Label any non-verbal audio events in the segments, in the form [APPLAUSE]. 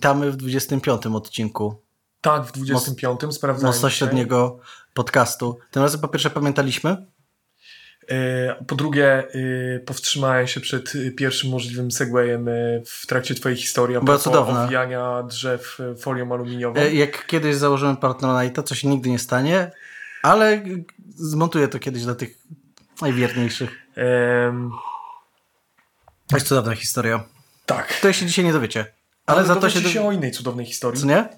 Witamy w 25 odcinku. Tak, w 25 Mos, sprawdzałem. Mocno średniego podcastu. Tym razem po pierwsze pamiętaliśmy. E, po drugie, e, powstrzymałem się przed pierwszym możliwym segwayem e, w trakcie twojej historii. Była cudowna. owijania drzew folią aluminiową. Jak kiedyś założymy Partnerite, co się nigdy nie stanie, ale zmontuję to kiedyś dla tych najwierniejszych. Um... To jest cudowna historia. Tak. To się dzisiaj nie dowiecie. Ale, Ale za to się, się o innej cudownej historii. Co nie?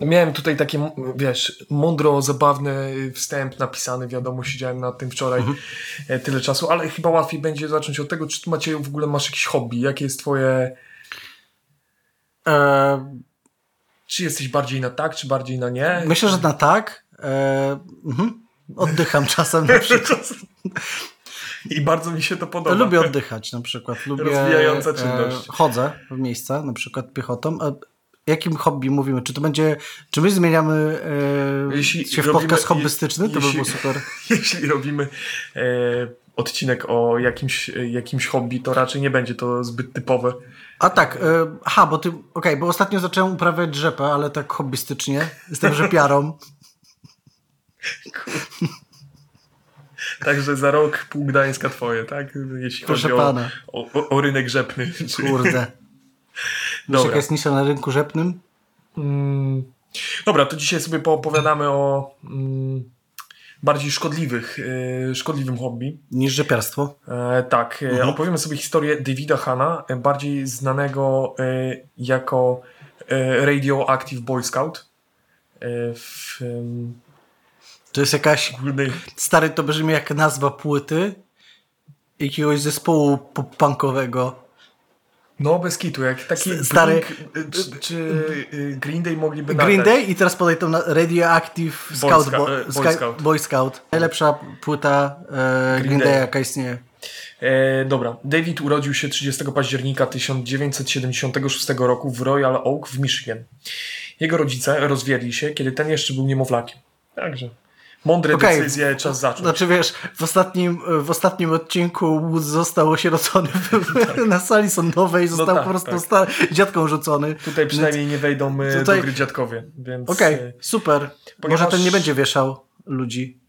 miałem tutaj takie, wiesz, mądro, zabawny wstęp napisany, wiadomo, siedziałem nad tym wczoraj mhm. E, tyle czasu, ale chyba łatwiej będzie zacząć od tego, czy ty Macie w ogóle masz jakieś hobby? Jakie jest twoje... E... Czy jesteś bardziej na tak, czy bardziej na nie? Myślę, że na tak. E... Mhm. Oddycham czasem na [LAUGHS] przykład. I bardzo mi się to podoba. Lubię oddychać na przykład. Lubię, Rozwijająca czynność. E, chodzę w miejsca, na przykład piechotą. A jakim hobby mówimy? Czy to będzie, czy my zmieniamy e, jeśli się w robimy, podcast hobbystyczny? To jeśli, by było super. [LAUGHS] Jeśli robimy e, odcinek o jakimś, jakimś hobby, to raczej nie będzie to zbyt typowe. A tak, e, aha, bo ty, okej, okay, bo ostatnio zacząłem uprawiać rzepę, ale tak hobbystycznie. Jestem rzepiarą. [LAUGHS] Także za rok pół Gdańska twoje, tak? Jeśli Proszę chodzi pana. O, o, o rynek rzepny. Kurde. [LAUGHS] Wiesz, jaka jest nisza na rynku rzepnym? Mm, dobra, to dzisiaj sobie poopowiadamy o mm, bardziej szkodliwych, y, szkodliwym hobby. Niż rzepiarstwo? E, tak. E, mhm. Opowiemy sobie historię Davida Hanna, e, bardziej znanego e, jako e, Radioactive Boy Scout. W, to jest jakaś. Stary, to brzmi jak nazwa płyty jakiegoś zespołu pop-punkowego. No, bez kitu, jak taki Stary, Blink, czy, czy, y, Green Day mogliby Green Day i teraz podaj to na Radioactive Scout, Boy, Bo, Boy, Scout. Boy Scout. Najlepsza płyta e, Green, Green Day, jaka istnieje. E, dobra, David urodził się 30 października 1976 roku w Royal Oak w Michigan. Jego rodzice rozwiedli się, kiedy ten jeszcze był niemowlakiem. Także mądre okay. decyzje, czas zacząć. Znaczy wiesz, w ostatnim, w ostatnim odcinku Woods został osierocony [LAUGHS] tak. na sali sądowej, został no tak, po prostu tak. dziadką rzucony. Tutaj przynajmniej nie wejdą e, Tutaj... do gry dziadkowie, więc... Okej, okay, super. Ponieważ... Może ten nie będzie wieszał ludzi.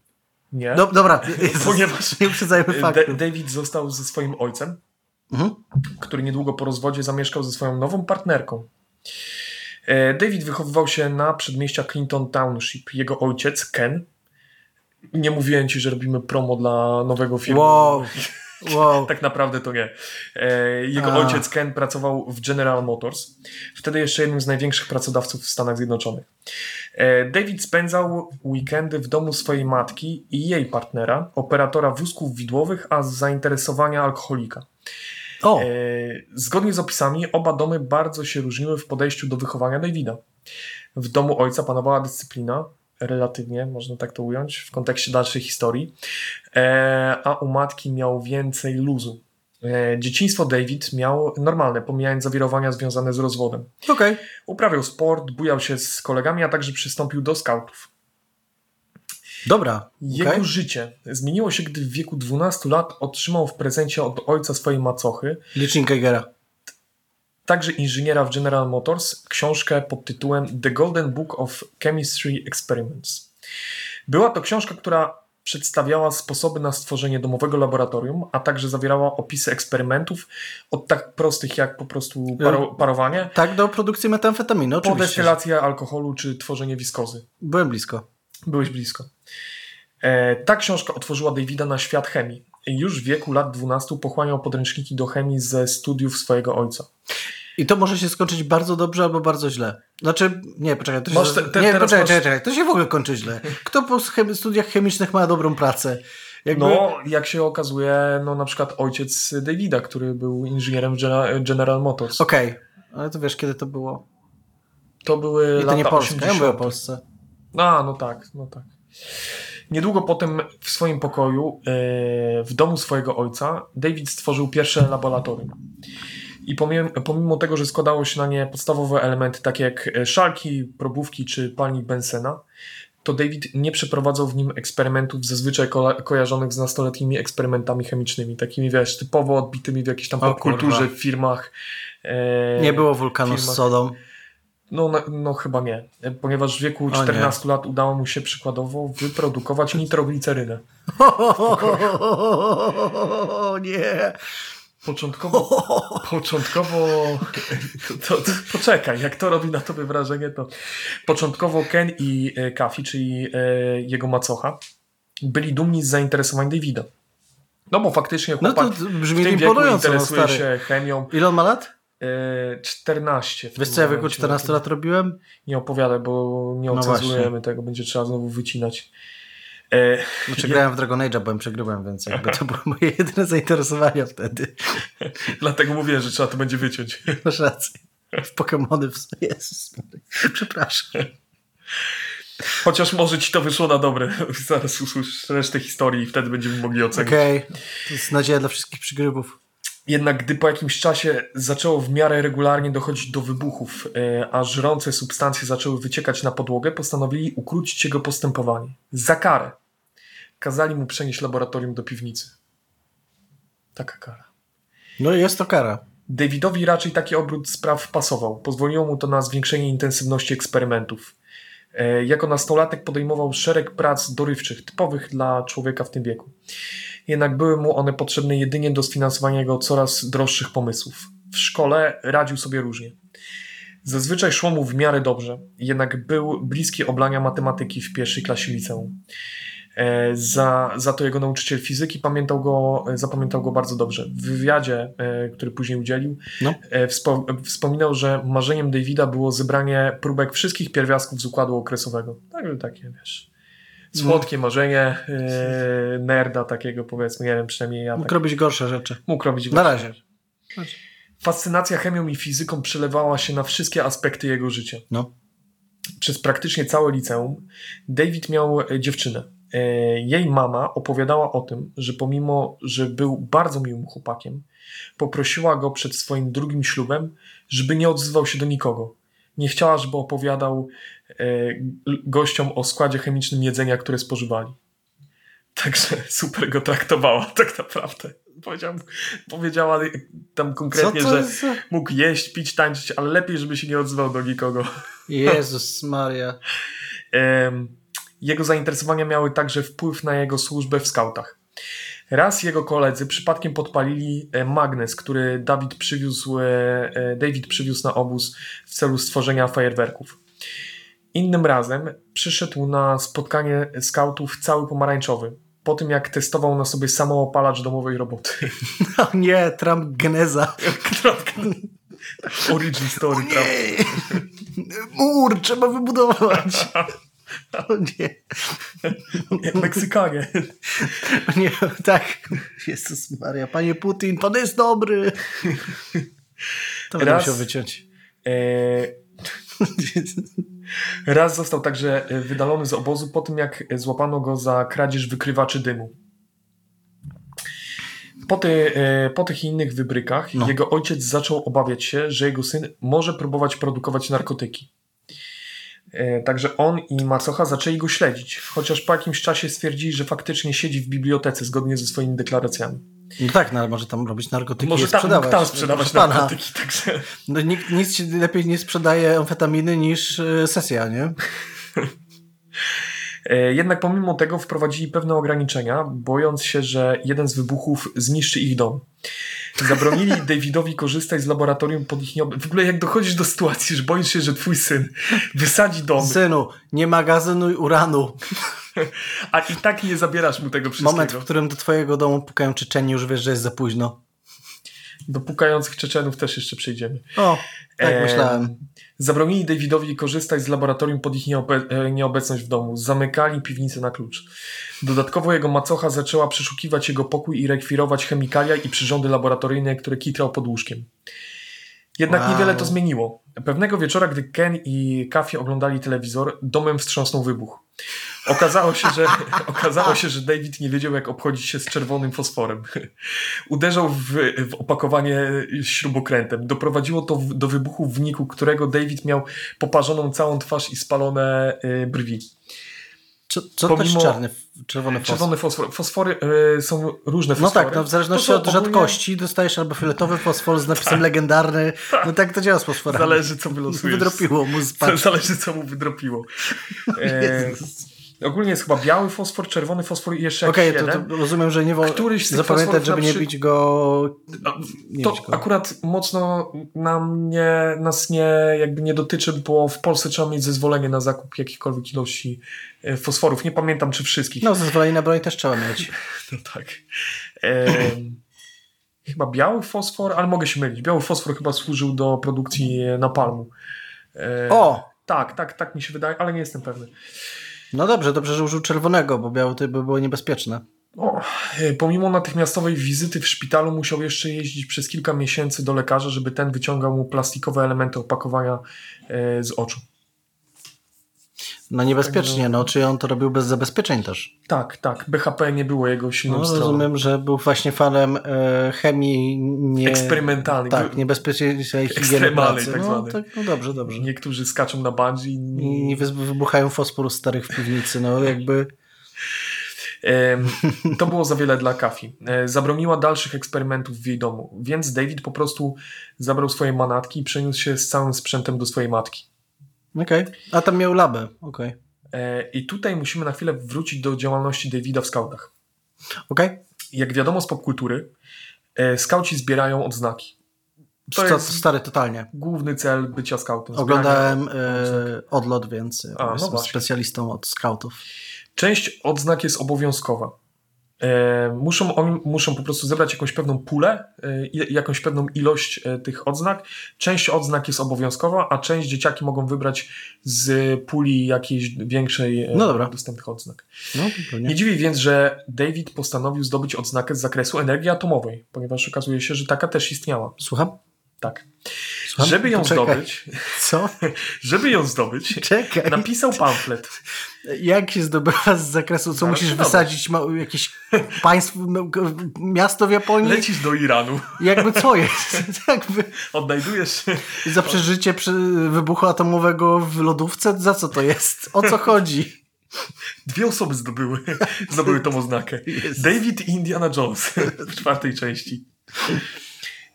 Nie. Do, dobra, [LAUGHS] ponieważ nie uprzedzajmy faktu. David został ze swoim ojcem, mhm. który niedługo po rozwodzie zamieszkał ze swoją nową partnerką. E, David wychowywał się na przedmieścia Clinton Township. Jego ojciec, Ken, nie mówiłem ci, że robimy promo dla nowego filmu. Wow. Wow. [LAUGHS] tak naprawdę to nie. E, jego A. ojciec Ken pracował w General Motors, wtedy jeszcze jednym z największych pracodawców w Stanach Zjednoczonych. E, David spędzał weekendy w domu swojej matki i jej partnera, operatora wózków widłowych, a z zainteresowania alkoholika. O. E, zgodnie z opisami, oba domy bardzo się różniły w podejściu do wychowania Davida. W domu ojca panowała dyscyplina, relatywnie, można tak to ująć, w kontekście dalszej historii, e, a u matki miał więcej luzu. E, dzieciństwo David miał normalne, pomijając zawirowania związane z rozwodem. Okay. Uprawiał sport, bujał się z kolegami, a także przystąpił do skautów. Dobra. Jego okay. życie zmieniło się, gdy w wieku 12 lat otrzymał w prezencie od ojca swojej macochy. Licznik Geigera także inżyniera w General Motors, książkę pod tytułem The Golden Book of Chemistry Experiments. Była to książka, która przedstawiała sposoby na stworzenie domowego laboratorium, a także zawierała opisy eksperymentów od tak prostych jak po prostu paro parowanie. Tak, do produkcji metamfetaminy, oczywiście. Po destylację alkoholu czy tworzenie wiskozy. Byłem blisko. Byłeś blisko. E, ta książka otworzyła Davida na świat chemii. Już w wieku lat 12 pochłaniał podręczniki do chemii ze studiów swojego ojca. I to może się skończyć bardzo dobrze albo bardzo źle. Znaczy, nie, poczekaj, to się, te, te, nie, poczekaj, masz... czekaj, to się w ogóle kończy źle. Kto po studiach chemicznych ma dobrą pracę? Jakby... No, jak się okazuje, no na przykład ojciec Davida, który był inżynierem General Motors. Okej, okay. ale to wiesz, kiedy to było? To były I to lata nie Polska, 80. ja mówię o Polsce. A, no tak, no tak. Niedługo potem w swoim pokoju, e, w domu swojego ojca, David stworzył pierwsze laboratorium. I pomimo, tego, że składało się na nie podstawowe elementy, takie jak e, szalki, probówki czy palnik Bensena, to David nie przeprowadzał w nim eksperymentów zazwyczaj ko kojarzonych z nastoletnimi eksperymentami chemicznymi, takimi wiesz, typowo odbitymi w jakiejś tam popkulturze, w firmach. E, nie było wulkanu firmach. z sodą. No, no, no, chyba nie, ponieważ w wieku 14 lat udało mu się przykładowo wyprodukować [LAUGHS] nitroglicerynę. O [LAUGHS] nie! Początkowo, [LAUGHS] początkowo to, to, poczekaj, jak to robi na tobie wrażenie, to początkowo Ken i e, Kafi, czyli e, jego macocha, byli dumni z zainteresowań Davida. No bo faktycznie chłopak no to brzmi w tym wieku no interesuje się chemią. Ile on ma lat? 14. Wiesz co ja w wieku 14 lat robiłem? Nie opowiadaj, bo nie no ocenzurujemy tego, będzie trzeba znowu wycinać. E, znaczy [LAUGHS] grałem w Dragon Age, byłem przegrywem, więc jakby to było moje [LAUGHS] jedyne zainteresowania wtedy. [LAUGHS] Dlatego mówię, że trzeba to będzie wyciąć. Masz rację. W Pokémony w Jezus. Przepraszam. Chociaż może ci to wyszło na dobre. Zaraz usłyszysz resztę historii i wtedy będziemy mogli ocenić. Okej, okay. to jest nadzieja dla wszystkich przygrywów. Jednak gdy po jakimś czasie zaczęło w miarę regularnie dochodzić do wybuchów, e, a żrące substancje zaczęły wyciekać na podłogę, postanowili ukrócić jego postępowanie. Za karę. Kazali mu przenieść laboratorium do piwnicy. Taka kara. No jest to kara. Davidowi raczej taki obrót spraw pasował. Pozwoliło mu to na zwiększenie intensywności eksperymentów. E, jako nastolatek podejmował szereg prac dorywczych, typowych dla człowieka w tym wieku jednak były mu one potrzebne jedynie do sfinansowania jego coraz droższych pomysłów. W szkole radził sobie różnie. Zazwyczaj szło mu w miarę dobrze, jednak był bliski oblania matematyki w pierwszej klasie liceum. E, za, za to jego nauczyciel fizyki pamiętał go, zapamiętał go bardzo dobrze. W wywiadzie, e, który później udzielił, no. E, wspo, wspominał, że marzeniem Davida było zebranie próbek wszystkich pierwiastków z układu okresowego. Także takie, wiesz, słodkie marzenie yy, nerda takiego powiedzmy, nie wiem, przynajmniej ja. Mógł tak. robić gorsze rzeczy. Mógł robić gorsze Na razie. Rzeczy. Fascynacja chemią i fizyką przelewała się na wszystkie aspekty jego życia. No. Przez praktycznie całe liceum David miał e, dziewczynę. E, jej mama opowiadała o tym, że pomimo, że był bardzo miłym chłopakiem, poprosiła go przed swoim drugim ślubem, żeby nie odzywał się do nikogo. Nie chciała, żeby opowiadał E, gościom o składzie chemicznym jedzenia, które spożywali. Także super go traktowała [LAUGHS] tak naprawdę. Powiedziała, powiedziała tam konkretnie, że mógł jeść, pić, tańczyć, ale lepiej, żeby się nie odzywał do nikogo. Jezus Maria. [LAUGHS] Jego zainteresowania miały także wpływ na jego służbę w skautach. Raz jego koledzy przypadkiem podpalili e, magnes, który David przywiózł, e, David przywiózł na obóz w celu stworzenia fajerwerków. Innym razem przyszedł na spotkanie skautów cały pomarańczowy, po tym jak testował na sobie samoopalacz domowej roboty. [LAUGHS] No nie, Trump geneza. Origin story Trump. Mur trzeba wybudować. [LAUGHS] O nie. Jak Meksykanie. Nie, tak. Jezus Maria, panie Putin, pan jest dobry. To będę musiał wyciąć. E Raz został także wydalony z obozu po tym, jak złapano go za kradzież wykrywaczy dymu. Po, ty, e, po tych innych wybrykach no. jego ojciec zaczął obawiać się, że jego syn może próbować produkować narkotyki. E, także on i macocha zaczęli go śledzić, chociaż po jakimś czasie stwierdzili, że faktycznie siedzi w bibliotece zgodnie ze swoimi deklaracjami. No tak, no ale może tam robić narkotyki może tam, sprzedawać. tam sprzedawać narkotyki, także... No nikt, nic lepiej nie sprzedaje amfetaminy niż e, sesja, nie? [LAUGHS] E, jednak pomimo tego wprowadzili pewne ograniczenia, bojąc się, że jeden z wybuchów zniszczy ich dom. Zabronili [LAUGHS] Davidowi korzystać z laboratorium pod ich nieob... W ogóle jak dochodzisz do sytuacji, że boisz się, że twój syn wysadzi dom. Synu, nie magazynuj uranu. [LAUGHS] A i tak nie zabierasz mu tego wszystkiego. Moment, w którym do twojego domu pukają Czeczeni, już wiesz, że jest za późno. Do pukających Czeczenów też jeszcze przyjdziemy. O, tak e, myślałem. Zabronili Davidowi korzystać z laboratorium pod ich nieobe e, nieobecność w domu. Zamykali piwnicę na klucz. Dodatkowo jego macocha zaczęła przeszukiwać jego pokój i rekwirować chemikalia i przyrządy laboratoryjne, które kitrał pod łóżkiem. Jednak wow. niewiele to zmieniło. Pewnego wieczora, gdy Ken i Kaffie oglądali telewizor, domem wstrząsnął wybuch. Okazało się, że, [LAUGHS] okazało się, że David nie wiedział, jak obchodzić się z czerwonym fosforem. Uderzał w, w opakowanie śrubokrętem. Doprowadziło to w, do wybuchu, w wyniku którego David miał poparzoną całą twarz i spalone y, brwi. Co, co pomimo... to czarny, czerwony fosfor? Czerwony fosfor. Fosfory y, są różne fosfory. No tak, no w zależności od ogólnie... rzadkości dostajesz albo fioletowy fosfor z napisem tak. legendarny. No tak to działa z fosforem. Zależy co wylosujesz. Wydropiło mu z [LAUGHS] Zależy co mu wydropiło. [LAUGHS] E, Ogólnie jest chyba biały fosfor, czerwony fosfor i jeszcze Okej, okay, to, to, rozumiem, że nie wolno zapamiętać, żeby nie bić go... Nie to bić go. akurat mocno nam nie, nas nie, jakby nie dotyczy, bo w Polsce trzeba mieć zezwolenie na zakup jakichkolwiek ilości e, fosforów. Nie pamiętam, czy wszystkich. No, zezwolenie na broń też trzeba mieć. [LAUGHS] No tak. E, chyba biały fosfor, ale mogę się mylić. Biały fosfor chyba służył do produkcji napalmu. E, o! Tak, tak, tak mi się wydaje, ale nie jestem pewny. No dobrze, dobrze, że użył czerwonego, bo białe to by było niebezpieczne. O, e, pomimo natychmiastowej wizyty w szpitalu musiał jeszcze jeździć przez kilka miesięcy do lekarza, żeby ten wyciągał mu plastikowe elementy opakowania e, z oczu. No niebezpiecznie, no czy on to robił bez zabezpieczeń też? Tak, tak. BHP nie było jego silną no, stroną. Rozumiem, że był właśnie fanem e, chemii nie... eksperymentalnej. Tak, niebezpiecznej higieny pracy. Tak no, tak, no dobrze, dobrze. Niektórzy skaczą na bungee. I, I wybuchają fosfor starych w piwnicy, no jakby... To było za wiele dla Kafi. E, zabroniła dalszych eksperymentów w jej domu, więc David po prostu zabrał swoje manatki i przeniósł się z całym sprzętem do swojej matki. Okej, okay. a tam miał labę, okej. Okay. E, I tutaj musimy na chwilę wrócić do działalności Davida w skautach. Okej. Okay. Jak wiadomo z popkultury, e, skauci zbierają odznaki. To Sta jest stary totalnie. Główny cel bycia skautem. Oglądałem e, odlot, więc A, no jestem specjalistą od skautów. Część odznak jest obowiązkowa. E, muszą, oni muszą po prostu zebrać jakąś pewną pulę, e, jakąś pewną ilość e, tych odznak. Część odznak jest obowiązkowa, a część dzieciaki mogą wybrać z puli jakiejś większej no dobra. dostępnych odznak. No, nie dziwi więc, że David postanowił zdobyć odznakę z zakresu energii atomowej, ponieważ okazuje się, że taka też istniała. Słucham? Tak. Słucham? Żeby ją Poczekaj. zdobyć. [LAUGHS] Co? [LAUGHS] Żeby ją zdobyć, Czekaj. napisał pamflet. Jak się zdobywa z zakresu? Co musisz wysadzić? jakieś państwo, miasto w Japonii? Lecisz do Iranu. Jakby co jest? [LAUGHS] Jakby... Odnajdujesz. Za przeżycie przy wybuchu atomowego w lodówce? Za co to jest? O co chodzi? Dwie osoby zdobyły, zdobyły tą oznakę. David i Indiana Jones w czwartej części.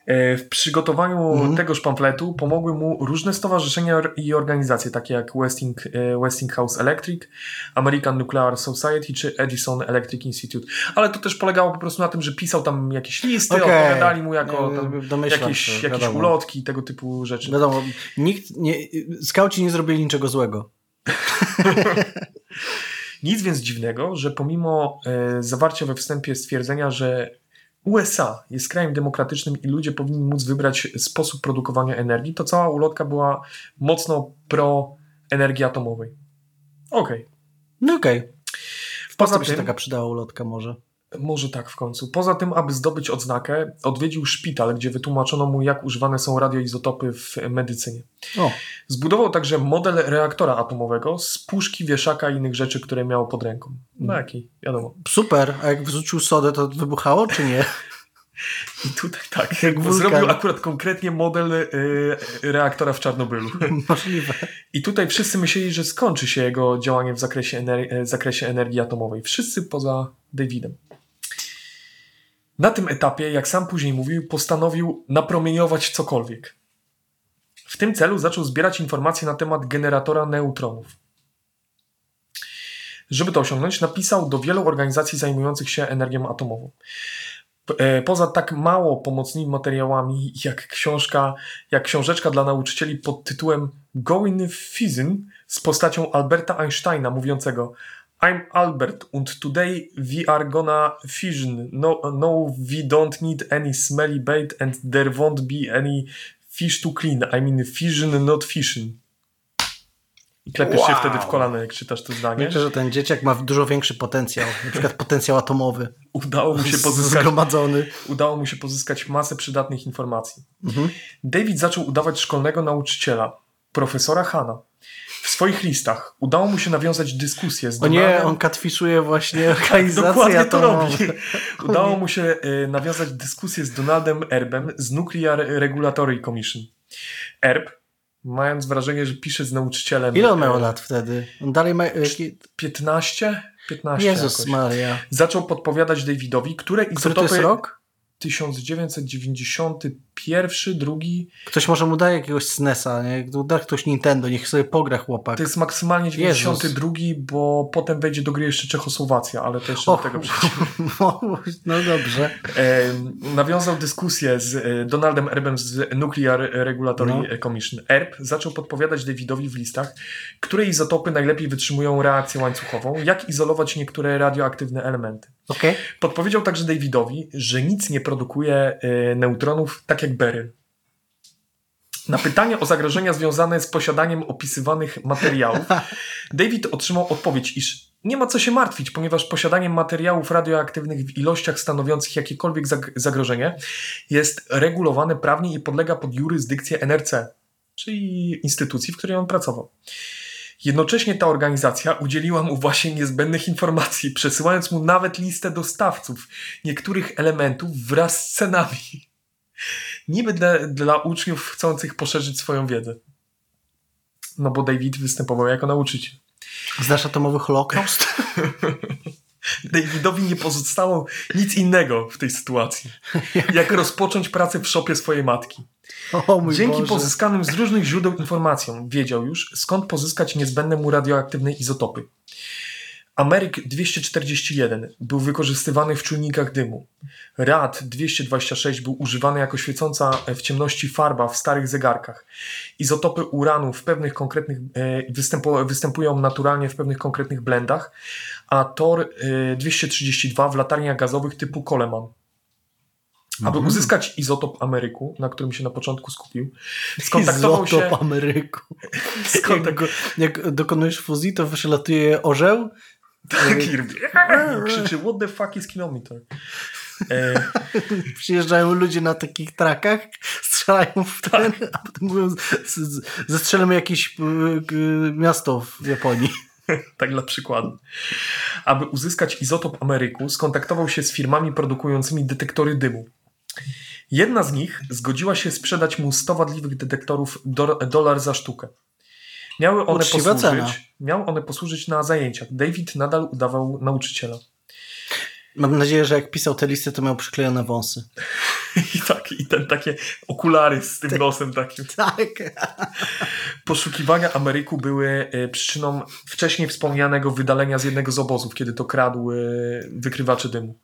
E, w przygotowaniu mm. tegoż pamfletu pomogły mu różne stowarzyszenia i organizacje, takie jak Westing, e, Westinghouse Electric, American Nuclear Society czy Edison Electric Institute. Ale to też polegało po prostu na tym, że pisał tam jakieś listy, okay. odpowiadali mu jako tam, jakieś, jakieś ulotki, tego typu rzeczy. Wiadomo, nikt nie, skauci nie zrobili niczego złego. [LAUGHS] Nic więc dziwnego, że pomimo e, zawarcia we wstępie stwierdzenia, że USA jest krajem demokratycznym i ludzie powinni móc wybrać sposób produkowania energii, to cała ulotka była mocno pro energii atomowej. Okej. Okay. No okej. Okay. W Polsce by się taka przydała ulotka może. Może tak w końcu. Poza tym, aby zdobyć odznakę, odwiedził szpital, gdzie wytłumaczono mu, jak używane są radioizotopy w medycynie. O. Zbudował także model reaktora atomowego z puszki, wieszaka i innych rzeczy, które miał pod ręką. No jaki, wiadomo. Super, a jak wrzucił sodę, to wybuchało, czy nie? [LAUGHS] I tutaj tak, [LAUGHS] jak zrobił akurat konkretnie model y, reaktora w Czarnobylu. [LAUGHS] Możliwe. I tutaj wszyscy myśleli, że skończy się jego działanie w zakresie, ener zakresie energii atomowej. Wszyscy poza Davidem. Na tym etapie, jak sam później mówił, postanowił napromieniować cokolwiek. W tym celu zaczął zbierać informacje na temat generatora neutronów. Żeby to osiągnąć, napisał do wielu organizacji zajmujących się energią atomową. E, poza tak mało pomocnymi materiałami, jak książka, jak książeczka dla nauczycieli pod tytułem Going Fizzing z postacią Alberta Einsteina mówiącego I'm Albert and today we are gonna fission. No, no, we don't need any smelly bait and there won't be any fish to clean. I mean fission, not fishing. I klepiesz wow. się wtedy w kolano, jak czytasz to zdanie. Myślę, że ten dzieciak ma dużo większy potencjał, na przykład potencjał atomowy. Udało mu się pozyskać, zgromadzony. Udało mu się pozyskać masę przydatnych informacji. Mhm. David zaczął udawać szkolnego nauczyciela, profesora Hanna w swoich listach udało mu się nawiązać dyskusję z Donaldem... O nie, on katwiszuje właśnie [LAUGHS] organizację Dokładnie to robi. [LAUGHS] Udało mu się y, nawiązać dyskusję z Donaldem Erbem z Nuclear Regulatory Commission. Erb mając wrażenie, że pisze z nauczycielem. Ile on miał lat wtedy? On dalej ma... 15? 15 Jezus jakoś. Maria. Zaczął podpowiadać Davidowi, które izotopy... Który to jest rok? 1991, drugi. Ktoś może mu daje jakiegoś SNESa, nie? Da ktoś Nintendo, niech sobie pogra chłopak. To jest maksymalnie 92, Jezus. bo potem wejdzie do gry jeszcze Czechosłowacja, ale to jeszcze do tego [LAUGHS] przejdziemy. no dobrze. E, nawiązał dyskusję z e, Donaldem Erbem z Nuclear Regulatory no. Commission. Erb zaczął podpowiadać Davidowi w listach, które izotopy najlepiej wytrzymują reakcję łańcuchową, jak izolować niektóre radioaktywne elementy. Okay. Podpowiedział także Davidowi, że nic nie produkuje y, neutronów tak jak beryl. Na pytanie o zagrożenia związane z posiadaniem opisywanych materiałów, [LAUGHS] David otrzymał odpowiedź, iż nie ma co się martwić, ponieważ posiadanie materiałów radioaktywnych w ilościach stanowiących jakiekolwiek zagrożenie jest regulowane prawnie i podlega pod jurysdykcję NRC, czyli instytucji, w której on pracował. Jednocześnie ta organizacja udzieliła mu właśnie niezbędnych informacji, przesyłając mu nawet listę dostawców niektórych elementów wraz z cenami. Niby dla, dla uczniów chcących poszerzyć swoją wiedzę. No bo David występował jako nauczyciel. Znasz atomowy holokaust? [LAUGHS] Davidowi nie pozostało nic innego w tej sytuacji, [LAUGHS] jak rozpocząć pracę w szopie swojej matki. Dzięki Boże. pozyskanym z różnych źródeł informacjom wiedział już, skąd pozyskać niezbędne mu radioaktywne izotopy. Ameryk 241 był wykorzystywany w czujnikach dymu. Rad 226 był używany jako świecąca w ciemności farba w starych zegarkach. Izotopy uranu w pewnych konkretnych, e, występują naturalnie w pewnych konkretnych blendach, a Tor 232 w latarniach gazowych typu Coleman. Aby mhm. uzyskać izotop Ameryku, na którym się na początku skupił, skontaktował izotop się... Ameryku. Skontak... [LAUGHS] Jak, jak dokonujesz fuzji, to wylatuje orzeł tak, Kirby. Krzyczy, what the fuck is kilometer? E... Przyjeżdżają ludzie na takich trakach, strzelają w ten, tak. a potem mówią, zestrzelamy jakieś miasto w Japonii. tak dla przykładu. Aby uzyskać izotop Ameryku, skontaktował się z firmami produkującymi detektory dymu. Jedna z nich zgodziła się sprzedać mu 100 wadliwych detektorów do, dolar za sztukę. Miały one, posłużyć, miały one posłużyć na zajęciach. David nadal udawał nauczyciela. Mam nadzieję, że jak pisał te listy, to miał przyklejone wąsy. [LAUGHS] I tak, i ten takie okulary z tym tak. nosem takim. Tak. Poszukiwania Ameryku były e, przyczyną wcześniej wspomnianego wydalenia z jednego z obozów, kiedy to kradł e, wykrywacze dymu.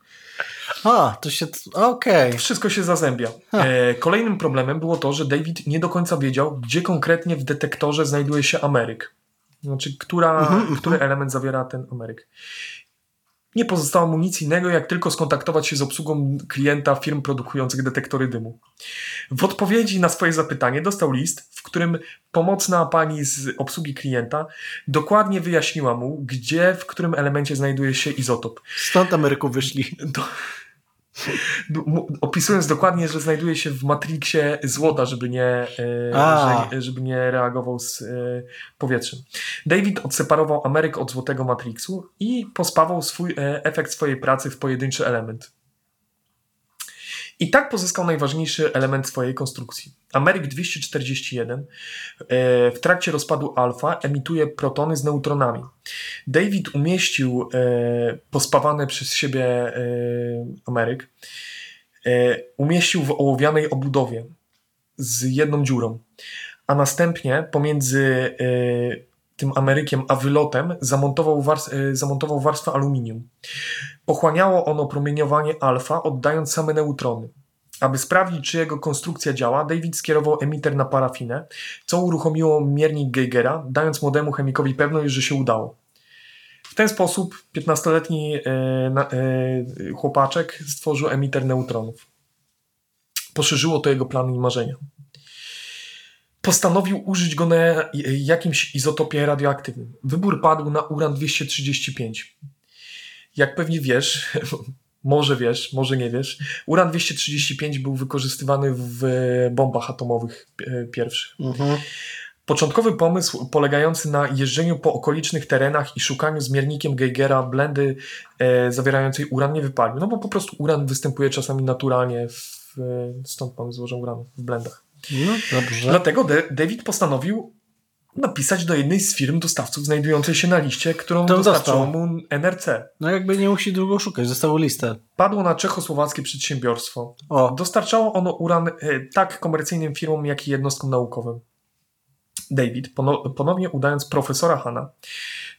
A, to się. Okej. Okay. Wszystko się zazębia. E, kolejnym problemem było to, że David nie do końca wiedział, gdzie konkretnie w detektorze znajduje się Ameryk. Znaczy, która, mm -hmm, który element zawiera ten Ameryk. Nie pozostało mu nic innego, jak tylko skontaktować się z obsługą klienta firm produkujących detektory dymu. W odpowiedzi na swoje zapytanie dostał list, w którym pomocna pani z obsługi klienta dokładnie wyjaśniła mu, gdzie, w którym elemencie znajduje się izotop. Stąd Ameryku wyszli. Do opisując dokładnie, że znajduje się w Matrixie złota, żeby nie, e, żeby nie reagował z e, powietrzem. David odseparował Amerykę od złotego Matrixu i pospawał swój e, efekt swojej pracy w pojedynczy element. I tak pozyskał najważniejszy element swojej konstrukcji. Amerik 241 w trakcie rozpadu alfa emituje protony z neutronami. David umieścił e, pospawane przez siebie e, Ameryk, e, umieścił w ołowianej obudowie z jedną dziurą, a następnie pomiędzy tym Amerykiem a wylotem zamontował, zamontował warstwę aluminium. Pochłaniało ono promieniowanie alfa, oddając same neutrony. Aby sprawdzić, czy jego konstrukcja działa, David skierował emiter na parafinę, co uruchomiło miernik Geigera, dając młodemu chemikowi pewność, że się udało. W ten sposób 15-letni e, e, chłopaczek stworzył emiter neutronów. Poszerzyło to jego plany i marzenia. Postanowił użyć go na jakimś izotopie radioaktywnym. Wybór padł na uran-235. Jak pewnie wiesz, [LAUGHS] może wiesz, może nie wiesz, uran-235 był wykorzystywany w bombach atomowych e, pierwszych. Mhm. Początkowy pomysł polegający na jeżdżeniu po okolicznych terenach i szukaniu z miernikiem Geigera blendy e, zawierającej uran nie wypalił. No bo po prostu uran występuje czasami naturalnie, w, stąd mamy złożę uran w blendach. No dobrze. Dlatego De David postanowił napisać do jednej z firm dostawców znajdującej się na liście, którą to dostarczyło mu NRC. No jakby nie musi długo szukać, zostało listę. Padło na czechosłowackie przedsiębiorstwo. O. Dostarczało ono uran e, tak komercyjnym firmom, jak i jednostkom naukowym. David, ponownie udając profesora Hanna,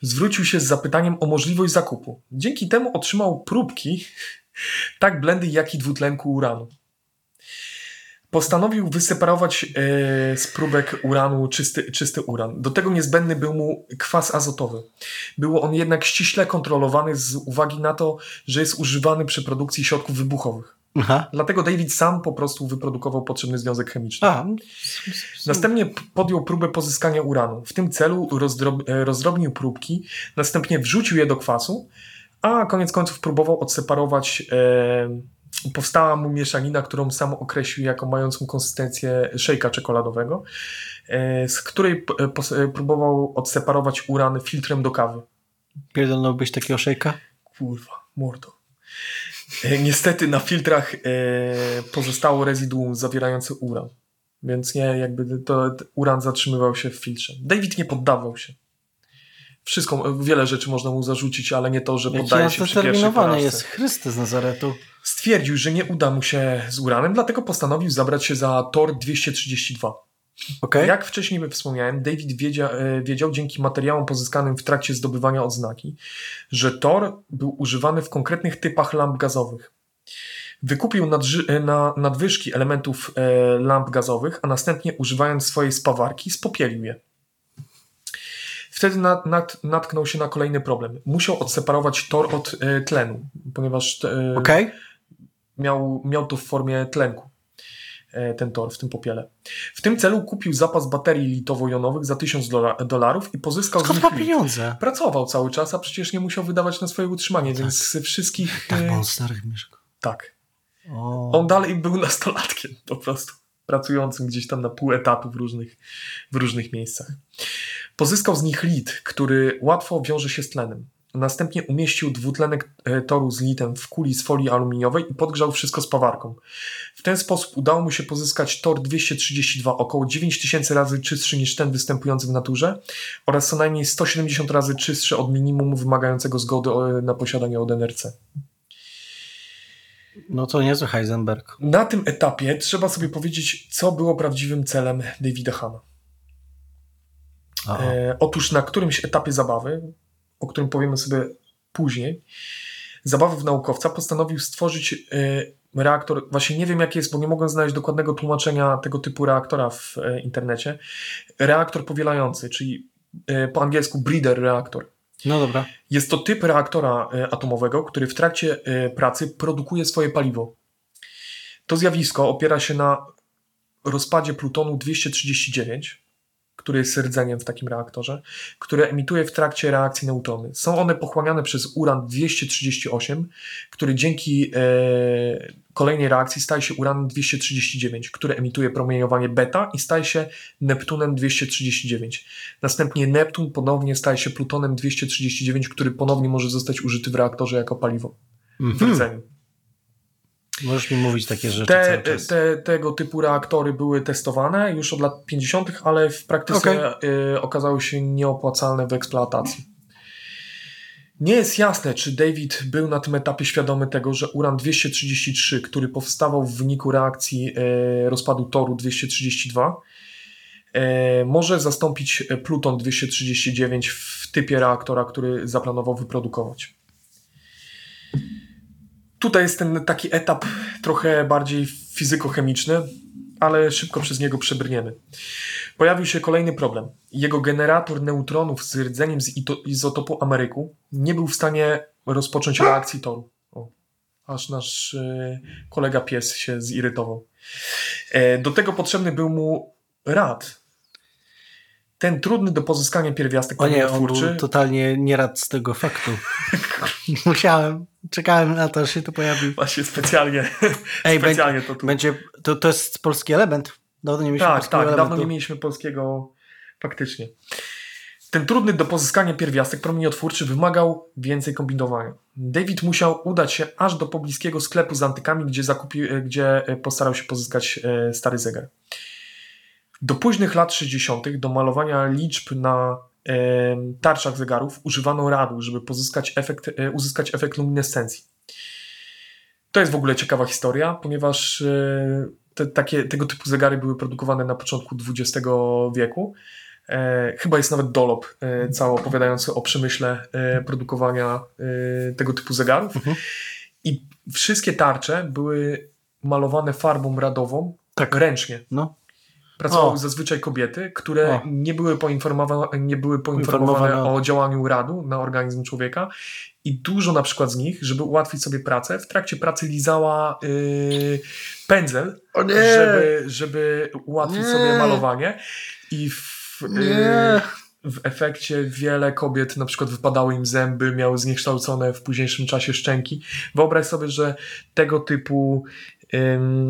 zwrócił się z zapytaniem o możliwość zakupu. Dzięki temu otrzymał próbki tak blendy, jak i dwutlenku uranu. Postanowił wyseparować e, z próbek uranu czysty, czysty uran. Do tego niezbędny był mu kwas azotowy. Był on jednak ściśle kontrolowany z uwagi na to, że jest używany przy produkcji środków wybuchowych. Aha. Dlatego David sam po prostu wyprodukował potrzebny związek chemiczny. Aha. Następnie podjął próbę pozyskania uranu. W tym celu rozdrob, e, rozdrobnił próbki, następnie wrzucił je do kwasu, a koniec końców próbował odseparować. E, powstała mu mieszanina, którą sam określił jako mającą konsystencję szejka czekoladowego, e, z której e, próbował odseparować uran filtrem do kawy. Pierdolnąłbyś takiego szejka? Kurwa, mordo. E, niestety na filtrach pozostało rezyduum zawierające uran. Więc nie, jakby to uran zatrzymywał się w filtrze. David nie poddawał się. Wszystko, wiele rzeczy można mu zarzucić, ale nie to, że poddaje się przy pierwszej porażce. jest Chrystus z Nazaretu. Stwierdził, że nie uda mu się z uranem, dlatego postanowił zabrać się za Tor 232. Okay. Jak wcześniej wspomniałem, David wiedział, e, wiedział dzięki materiałom pozyskanym w trakcie zdobywania odznaki, że Tor był używany w konkretnych typach lamp gazowych. Wykupił nadży, e, na, nadwyżki elementów e, lamp gazowych, a następnie używając swojej spawarki spopielił je. Wtedy nat, nat, natknął się na kolejny problem. Musiał odseparować tor od e, tlenu, ponieważ e, okay. miał, miał to w formie tlenku e, ten tor w tym popiele. W tym celu kupił zapas baterii litowo-jonowych za 1000 dolarów i pozyskał Skąd ma pieniądze? Pracował cały czas, a przecież nie musiał wydawać na swoje utrzymanie, tak. więc wszystkich... Tak, bo on starych mieszka. Tak. O. On dalej był nastolatkiem po prostu, pracującym gdzieś tam na pół etatu w różnych, w różnych miejscach. Pozyskał z nich lit, który łatwo wiąże się z tlenem. Następnie umieścił dwutlenek e, toru z litem w kuli z folii aluminiowej i podgrzał wszystko z pawarką. W ten sposób udało mu się pozyskać tor 232, około 9000 razy czystszy niż ten występujący w naturze oraz co najmniej 170 razy czystszy od minimum wymagającego zgody na posiadanie od NRC. No to niezły Heisenberg. Na tym etapie trzeba sobie powiedzieć, co było prawdziwym celem Davida Hanna. E, otóż na którymś etapie zabawy, o którym powiemy sobie później, w naukowca postanowił stworzyć e, reaktor, właśnie nie wiem jaki jest, bo nie mogłem znaleźć dokładnego tłumaczenia tego typu reaktora w e, internecie, reaktor powielający, czyli e, po angielsku breeder reaktor. No dobra. Jest to typ reaktora e, atomowego, który w trakcie e, pracy produkuje swoje paliwo. To zjawisko opiera się na rozpadzie plutonu 239, który jest rdzeniem w takim reaktorze, które emituje w trakcie reakcji neutrony. Są one pochłaniane przez uran 238, który dzięki e, kolejnej reakcji staje się uranem 239, który emituje promieniowanie beta i staje się Neptunem 239. Następnie Neptun ponownie staje się plutonem 239, który ponownie może zostać użyty w reaktorze jako paliwo w rdzeniu. Możesz mi mówić takie rzeczy te, te, Tego typu reaktory były testowane już od lat 50., ale w praktyce okay. y, okazały się nieopłacalne w eksploatacji. Nie jest jasne, czy David był na tym etapie świadomy tego, że uran 233, który powstawał w wyniku reakcji y, rozpadu toru 232, y, może zastąpić pluton 239 w typie reaktora, który zaplanował wyprodukować. Tutaj jest ten taki etap trochę bardziej fizykochemiczny, ale szybko przez niego przebrniemy. Pojawił się kolejny problem. Jego generator neutronów z rdzeniem z izotopu Ameryku nie był w stanie rozpocząć reakcji toru. O, aż nasz y, kolega pies się zirytował. E, do tego potrzebny był mu rad. Ten trudny do pozyskania pierwiastek o nie, on był totalnie nie rad z tego faktu. [LAUGHS] Musiałem. Czekałem na to, że się to pojawi. Właśnie specjalnie. [LAUGHS] Ej, specjalnie to tu. Będzie, to, to jest polski element. Dawno nie mieliśmy tak, polskiego tak, elementu. dawno nie mieliśmy polskiego faktycznie. Ten trudny do pozyskania pierwiastek promieniotwórczy wymagał więcej kombinowania. David musiał udać się aż do pobliskiego sklepu z antykami, gdzie, zakupił, gdzie postarał się pozyskać e, stary zegar. Do późnych lat 60. do malowania liczb na e, tarczach zegarów używano radu, żeby pozyskać efekt, e, uzyskać efekt luminescencji. To jest w ogóle ciekawa historia, ponieważ e, te, takie, tego typu zegary były produkowane na początku XX wieku. E, chyba jest nawet dolop e, cały opowiadający o przemyśle e, produkowania e, tego typu zegarów. Mhm. I wszystkie tarcze były malowane farbą radową Tak. ręcznie. No. Pracowały O. zazwyczaj kobiety, które O. nie były, poinformowane, nie były poinformowane Informowane. o działaniu radu na organizm człowieka i dużo na przykład z nich, żeby ułatwić sobie pracę, w trakcie pracy lizała yy, pędzel, żeby, żeby ułatwić Nie. sobie malowanie i w, yy, Nie. w efekcie wiele kobiet na przykład wypadały im zęby, miały zniekształcone w późniejszym czasie szczęki. Wyobraź sobie, że tego typu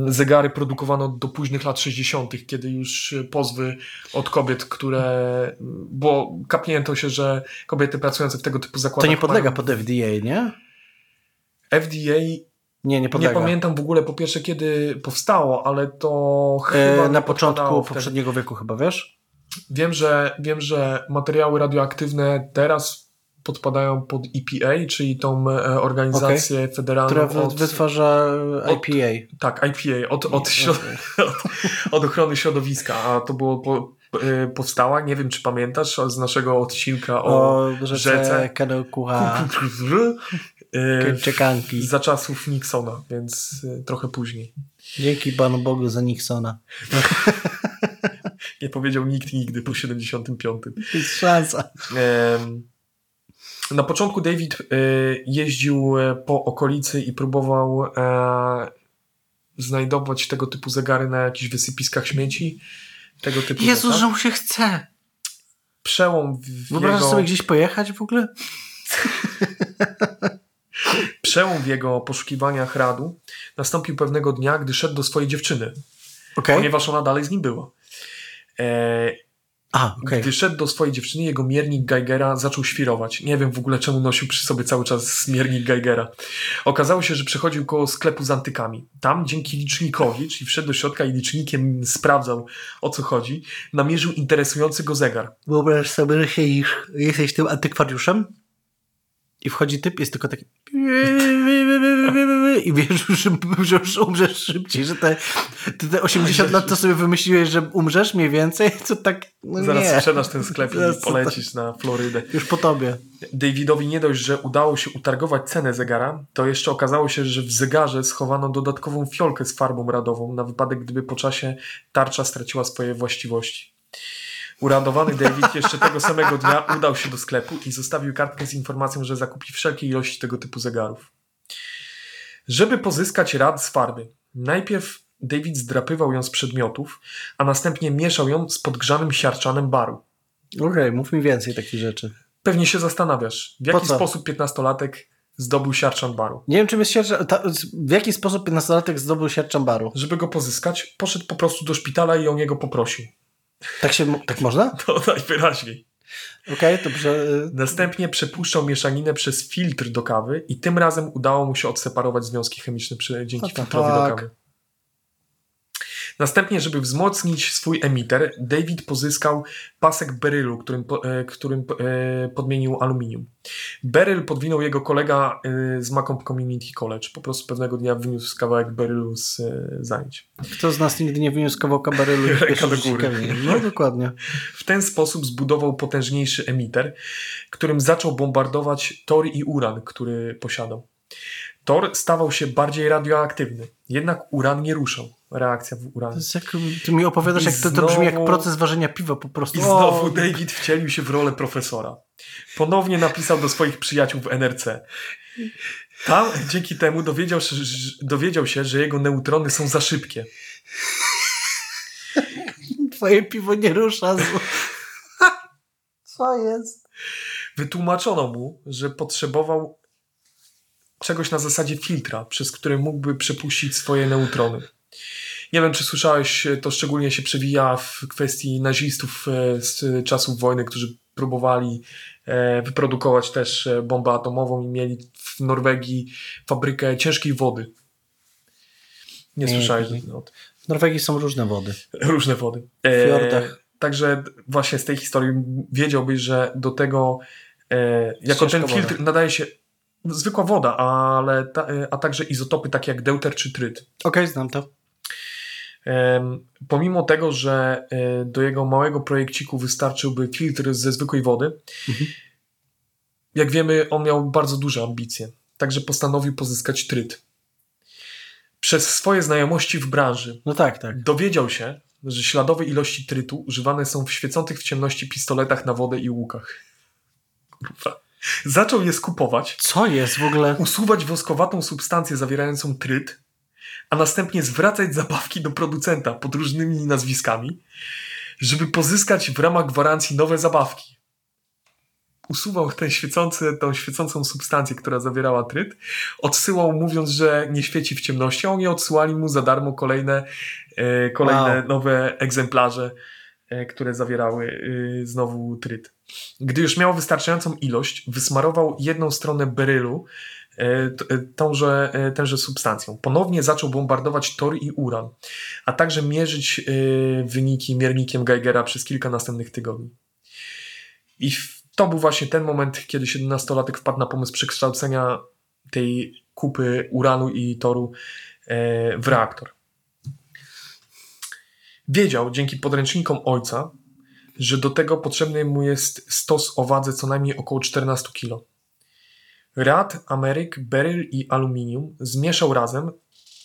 zegary produkowano do późnych lat 60., kiedy już y, pozwy od kobiet, które. Bo kapnięto się, że kobiety pracujące w tego typu To zakładach. nie podlega mają- pod FDA, nie? FDA. Nie, nie Nie podlega. pamiętam w ogóle po pierwsze, kiedy powstało, ale to chyba. E, nie na początku wtedy. poprzedniego wieku chyba, wiesz? Wiem, że wiem, że materiały radioaktywne teraz podpadają pod EPA, czyli tą e, organizację federalną. Która od, wytwarza od- IPA. Tak, IPA, od, od, od, [LAUGHS] od ochrony środowiska, a to było po, e, powstała, nie wiem czy pamiętasz, z naszego odcinka o, O rzece rzece. Kanełkucha, [LAUGHS] e, czekanki. za czasów Nixona, więc e, trochę później. Dzięki Panu Bogu za Nixona. [LAUGHS] Nie powiedział nikt nigdy po 75. Jest szansa. Em, Na początku David e, jeździł e, po okolicy i próbował e, znajdować tego typu zegary na jakichś wysypiskach śmieci. Tego typu Jezu, że mu się chce. Przełom w Wyobrażasz jego, sobie gdzieś pojechać w ogóle? [LAUGHS] przełom w jego poszukiwaniach radu nastąpił pewnego dnia, gdy szedł do swojej dziewczyny, Okej. ponieważ ona dalej z nim była. E, A, okej. Gdy szedł do swojej dziewczyny, jego miernik Geigera zaczął świrować. Nie wiem w ogóle, czemu nosił przy sobie cały czas miernik Geigera. Okazało się, że przechodził koło sklepu z antykami. Tam, dzięki licznikowi, czyli wszedł do środka i licznikiem sprawdzał, o co chodzi, namierzył interesujący go zegar. Wyobraź sobie, że siedzisz, jesteś tym antykwariuszem i wchodzi typ, jest tylko taki [LAUGHS] i wiesz, że, już umrzesz szybciej, że te, te, te 80 lat to sobie wymyśliłeś, że umrzesz mniej więcej, co tak, no Zaraz nie. sprzedasz ten sklep Zaraz i polecisz na Florydę. Już po tobie. Davidowi nie dość, że udało się utargować cenę zegara, to jeszcze okazało się, że w zegarze schowano dodatkową fiolkę z farbą radową na wypadek, gdyby po czasie tarcza straciła swoje właściwości. Uradowany David jeszcze tego samego dnia udał się do sklepu i zostawił kartkę z informacją, że zakupi wszelkie ilości tego typu zegarów. Żeby pozyskać rad z farby, najpierw David zdrapywał ją z przedmiotów, a następnie mieszał ją z podgrzanym siarczanem baru. Okej, mów mi więcej takich rzeczy. Pewnie się zastanawiasz, w jaki sposób piętnastolatek zdobył siarczan baru. Nie wiem, czym jest siercza... Ta, w jaki sposób 15-latek zdobył sierczambaru? Żeby go pozyskać, poszedł po prostu do szpitala i o niego poprosił. Tak się... Tak można? [LAUGHS] To najwyraźniej. Okej, dobrze. y, Następnie przepuszczał mieszaninę przez filtr do kawy i tym razem udało mu się odseparować związki chemiczne przy, dzięki What the filtrowi do fuck? kawy. Następnie, żeby wzmocnić swój emiter, David pozyskał pasek berylu, którym, e, którym e, podmienił aluminium. Beryl podwinął jego kolega e, z Macomb Community College. Po prostu pewnego dnia wyniósł kawałek berylu z zajęć. Kto z nas nigdy nie wyniósł kawałka barylu i [LAUGHS] Ręka do góry. No dokładnie. W ten sposób zbudował potężniejszy emiter, którym zaczął bombardować tor i uran, który posiadał. Tor stawał się bardziej radioaktywny, jednak uran nie ruszał. Reakcja w jak, ty mi opowiadasz, I jak to, to brzmi jak proces ważenia piwa po prostu. I znowu [LAUGHS] David wcielił się w rolę profesora. Ponownie napisał do swoich przyjaciół w NRC. Tam dzięki temu dowiedział się, że- dowiedział się, że jego neutrony są za szybkie. Twoje piwo nie rusza. Z... [LAUGHS] Co jest? Wytłumaczono mu, że potrzebował czegoś na zasadzie filtra, przez który mógłby przepuścić swoje neutrony. Nie wiem, czy słyszałeś, to szczególnie się przewija w kwestii nazistów e, z czasów wojny, którzy próbowali e, wyprodukować też e, bombę atomową i mieli w Norwegii fabrykę ciężkiej wody. Nie Nie, słyszałeś nie. o tym. W Norwegii są różne wody. Różne wody. W fiordach. E, także właśnie z tej historii wiedziałbyś, że do tego e, jako Ciężka ten filtr woda. nadaje się zwykła woda, ale ta, e, a także izotopy takie jak deuter czy tryt. Okej, okay, znam to. Pomimo tego, że e, do jego małego projekciku wystarczyłby filtr ze zwykłej wody, mhm. jak wiemy, on miał bardzo duże ambicje, także postanowił pozyskać tryt. Przez swoje znajomości w branży no tak, tak. dowiedział się, że śladowe ilości trytu używane są w świecących w ciemności pistoletach na wodę i łukach. Kurwa. Zaczął je skupować. Co jest w ogóle? Usuwać woskowatą substancję zawierającą tryt a następnie zwracać zabawki do producenta pod różnymi nazwiskami, żeby pozyskać w ramach gwarancji nowe zabawki. Usuwał ten świecący, tą świecącą substancję, która zawierała tryt, odsyłał mówiąc, że nie świeci w ciemności, a oni odsyłali mu za darmo kolejne, e, kolejne wow. nowe egzemplarze, e, które zawierały e, znowu tryt. Gdy już miał wystarczającą ilość, wysmarował jedną stronę berylu tąże, e, tenże substancją. Ponownie zaczął bombardować tor i uran, a także mierzyć wyniki miernikiem Geigera przez kilka następnych tygodni. I to był właśnie ten moment, kiedy 17-latek wpadł na pomysł przekształcenia tej kupy uranu i toru w reaktor. Wiedział dzięki podręcznikom ojca, że do tego potrzebny mu jest stos o wadze co najmniej około 14 kg. Rad, Ameryk, beryl i aluminium zmieszał razem,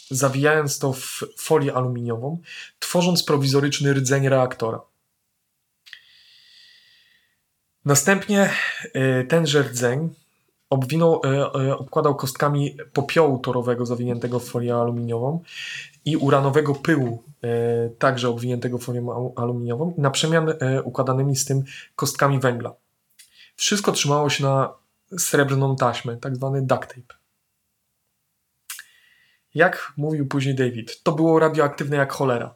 zawijając to w folię aluminiową, tworząc prowizoryczny rdzeń reaktora. Następnie e, tenże rdzeń obwinął, e, e, obkładał kostkami popiołu torowego zawiniętego w folię aluminiową i uranowego pyłu, także obwiniętego w folię aluminiową, na przemian układanymi z tym kostkami węgla. Wszystko trzymało się na srebrną taśmę, tak zwany duct tape. Jak mówił później David, to było radioaktywne jak cholera.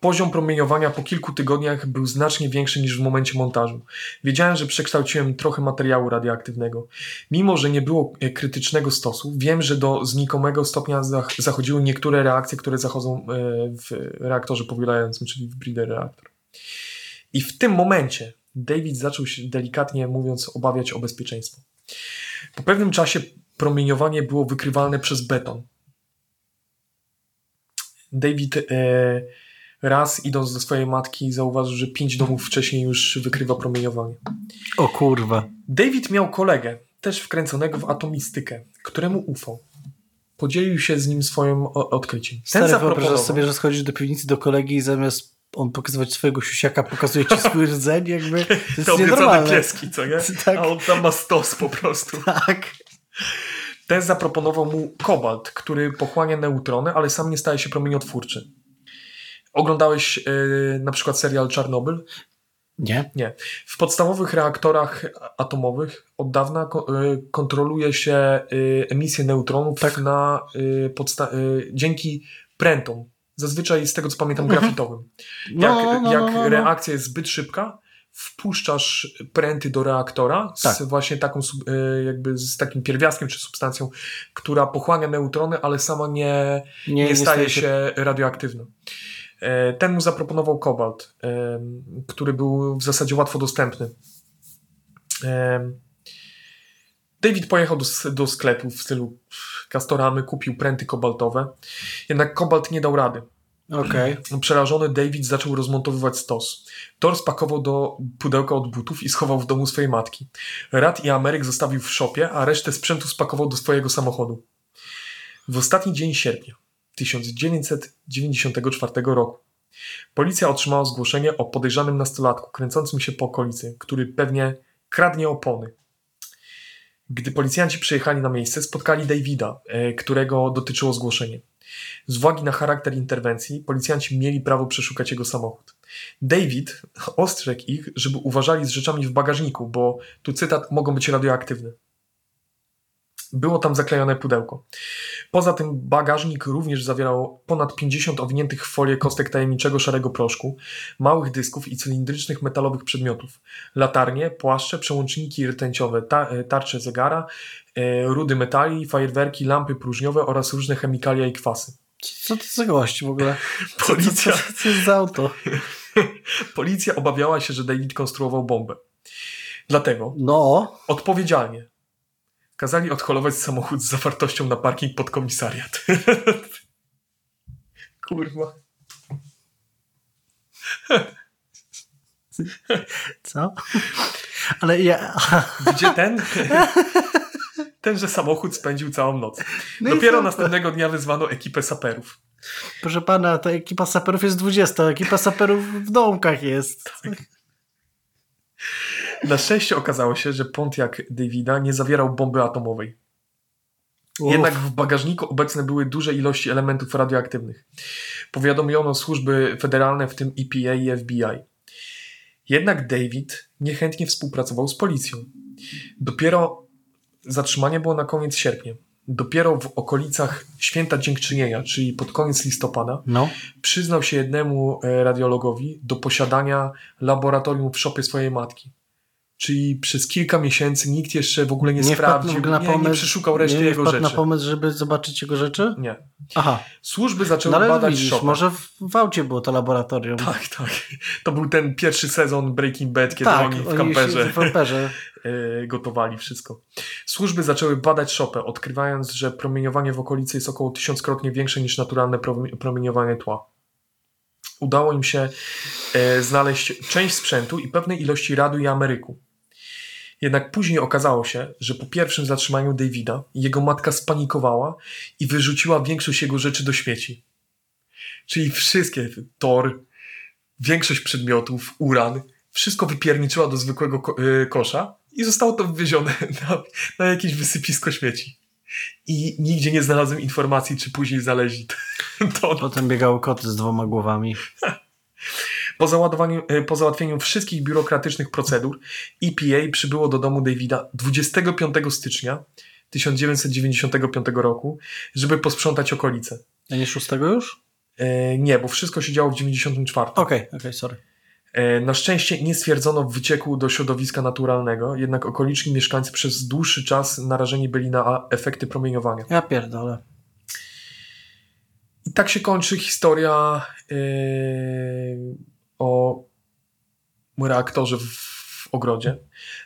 Poziom promieniowania po kilku tygodniach był znacznie większy niż w momencie montażu. Wiedziałem, że przekształciłem trochę materiału radioaktywnego. Mimo, że nie było e, krytycznego stosu, wiem, że do znikomego stopnia zachodziły niektóre reakcje, które zachodzą e, w reaktorze powielającym, czyli w breeder reaktor. I w tym momencie David zaczął się delikatnie mówiąc obawiać o bezpieczeństwo. Po pewnym czasie promieniowanie było wykrywalne przez beton. David e, raz idąc do swojej matki zauważył, że pięć domów wcześniej już wykrywa promieniowanie. O kurwa. David miał kolegę, też wkręconego w atomistykę, któremu ufał. Podzielił się z nim swoim odkryciem. Ten Stary, zaproponował... sobie, że schodzisz do piwnicy do kolegi i zamiast on pokazywać swojego siusiaka, pokazuje ci swój rdzeń, jakby to jest nienormalne. pieski, co nie? [LAUGHS] Tak. A on tam ma stos po prostu. Tak. Ten zaproponował mu kobalt, który pochłania neutrony, ale sam nie staje się promieniotwórczy. Oglądałeś yy, na przykład serial Czarnobyl? Nie. Nie. W podstawowych reaktorach atomowych od dawna y, kontroluje się y, emisję neutronów tak. na, y, dzięki prętom, Zazwyczaj z tego co pamiętam grafitowym. [LAUGHS] No, jak, no, no, jak no, no, reakcja jest zbyt szybka, wpuszczasz pręty do reaktora tak. z właśnie taką e, jakby z takim pierwiastkiem czy substancją, która pochłania neutrony, ale sama nie, nie, nie, nie staje się, się radioaktywna. E, ten mu zaproponował kobalt, e, który był w zasadzie łatwo dostępny. David pojechał do, do sklepu w stylu Castoramy, kupił pręty kobaltowe, jednak kobalt nie dał rady. Okay. Przerażony David zaczął rozmontowywać stos. Thor spakował do pudełka od butów i schował w domu swojej matki. Rad i Ameryk zostawił w szopie, a resztę sprzętu spakował do swojego samochodu. W ostatni dzień sierpnia 1994 roku policja otrzymała zgłoszenie o podejrzanym nastolatku kręcącym się po okolicy, który pewnie kradnie opony. Gdy policjanci przyjechali na miejsce, spotkali Davida, e, którego dotyczyło zgłoszenie. Z uwagi na charakter interwencji, policjanci mieli prawo przeszukać jego samochód. David ostrzegł ich, żeby uważali z rzeczami w bagażniku, bo tu cytat mogą być radioaktywne. Było tam zaklejone pudełko. Poza tym bagażnik również zawierał ponad 50 owiniętych w folię kostek tajemniczego szarego proszku, małych dysków i cylindrycznych metalowych przedmiotów. Latarnie, płaszcze, przełączniki rtęciowe, e, tarcze zegara, e, rudy metali, fajerwerki, lampy próżniowe oraz różne chemikalia i kwasy. Co to za gość w ogóle? Policja. Co, co, co jest za auto? [LAUGHS] Policja obawiała się, że David konstruował bombę. Dlatego No. odpowiedzialnie kazali odholować samochód z zawartością na parking pod komisariat. [LAUGHS] Kurwa. Co? Ale ja... Gdzie ten? Tenże samochód spędził całą noc. No Dopiero następnego dnia wezwano ekipę saperów. Proszę pana, ta ekipa saperów jest 20, ekipa saperów w domkach jest. Na szczęście okazało się, że Pontiac Davida nie zawierał bomby atomowej. Uff. Jednak w bagażniku obecne były duże ilości elementów radioaktywnych. Powiadomiono służby federalne, w tym EPA i FBI. Jednak David niechętnie współpracował z policją. Dopiero zatrzymanie było na koniec sierpnia. Dopiero w okolicach Święta Dziękczynienia, czyli pod koniec listopada, No. przyznał się jednemu e, radiologowi do posiadania laboratorium w szopie swojej matki. Czyli przez kilka miesięcy nikt jeszcze w ogóle nie, wpadł sprawdził, na nie, pomysł, nie przeszukał reszty nie, nie jego rzeczy. na pomysł, żeby zobaczyć jego rzeczy? Nie. Aha. Służby zaczęły No badać widzisz, może w, w aucie było to laboratorium. Tak, tak. To był ten pierwszy sezon Breaking Bad, kiedy tak oni w kamperze w kamperze. [LAUGHS] e, gotowali wszystko. Służby zaczęły badać szopę, odkrywając, że promieniowanie w okolicy jest około tysiąckrotnie większe niż naturalne promi- promieniowanie tła. Udało im się e, znaleźć część sprzętu i pewnej ilości radu i ameryku. Jednak później okazało się, że po pierwszym zatrzymaniu Davida jego matka spanikowała i wyrzuciła większość jego rzeczy do śmieci. Czyli wszystkie tor, większość przedmiotów, uran, wszystko wypierniczyła do zwykłego ko- y, kosza i zostało to wywiezione [LAUGHS] na, na jakieś wysypisko śmieci. I nigdzie nie znalazłem informacji, czy później znaleźli [LAUGHS] to. Potem biegały koty z dwoma głowami. [LAUGHS] Po, załadowaniu, y, po załatwieniu wszystkich biurokratycznych procedur, EPA przybyło do domu Davida 25 stycznia 1995 roku, żeby posprzątać okolice. A nie szóstego już? E, nie, bo wszystko się działo w 94. Okej, okej, sorry. E, Na szczęście nie stwierdzono wycieku do środowiska naturalnego, jednak okoliczni mieszkańcy przez dłuższy czas narażeni byli na efekty promieniowania. Ja pierdolę. I tak się kończy historia yy, o reaktorze w, w ogrodzie.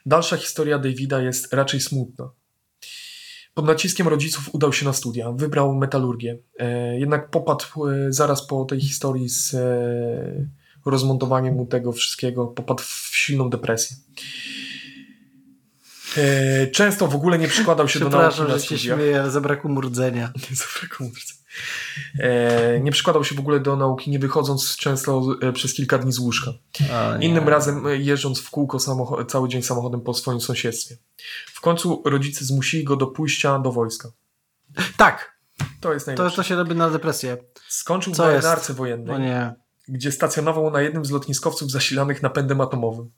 Dalsza historia Davida jest raczej smutna. Pod naciskiem rodziców udał się na studia, wybrał metalurgię. E, jednak popadł e, zaraz po tej historii z e, rozmontowaniem mu tego wszystkiego, popadł w silną depresję. E, często w ogóle nie przykładał się do nauki na że się śmieję, ale zabrakło murdzenia. [LAUGHS] Zabrakło mówcy. E, nie przykładał się w ogóle do nauki, nie wychodząc często e, przez kilka dni z łóżka. O. Innym razem jeżdżąc w kółko cały dzień samochodem po swoim sąsiedztwie. W końcu rodzice zmusili go do pójścia do wojska. Tak, To jest to, najlepsze. to się robi na depresję. Skończył w Co jest? marynarce O wojennej, nie. Gdzie stacjonował na jednym z lotniskowców zasilanych napędem atomowym.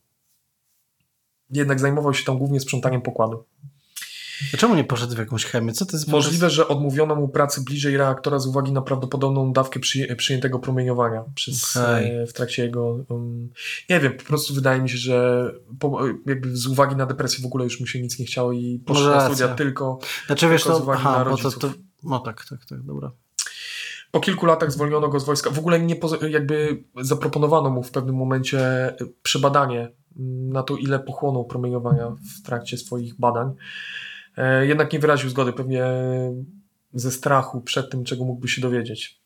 Jednak zajmował się tam głównie sprzątaniem pokładu. Dlaczego nie poszedł w jakąś chemię? Co to jest? Możliwe, że odmówiono mu pracy bliżej reaktora z uwagi na prawdopodobną dawkę przyję- przyjętego promieniowania przez, Okej. e, w trakcie jego. Um, nie wiem, po prostu wydaje mi się, że po, jakby z uwagi na depresję w ogóle już mu się nic nie chciało i poszedł na studia tylko. Znaczy wiesz, tylko z to, uwagi aha, na bo to, rodziców. to, no tak, tak, tak, dobra. Po kilku latach zwolniono go z wojska. W ogóle nie jakby zaproponowano mu w pewnym momencie przebadanie mm, na to, ile pochłonął promieniowania w trakcie swoich badań. E, Jednak nie wyraził zgody, pewnie ze strachu przed tym, czego mógłby się dowiedzieć.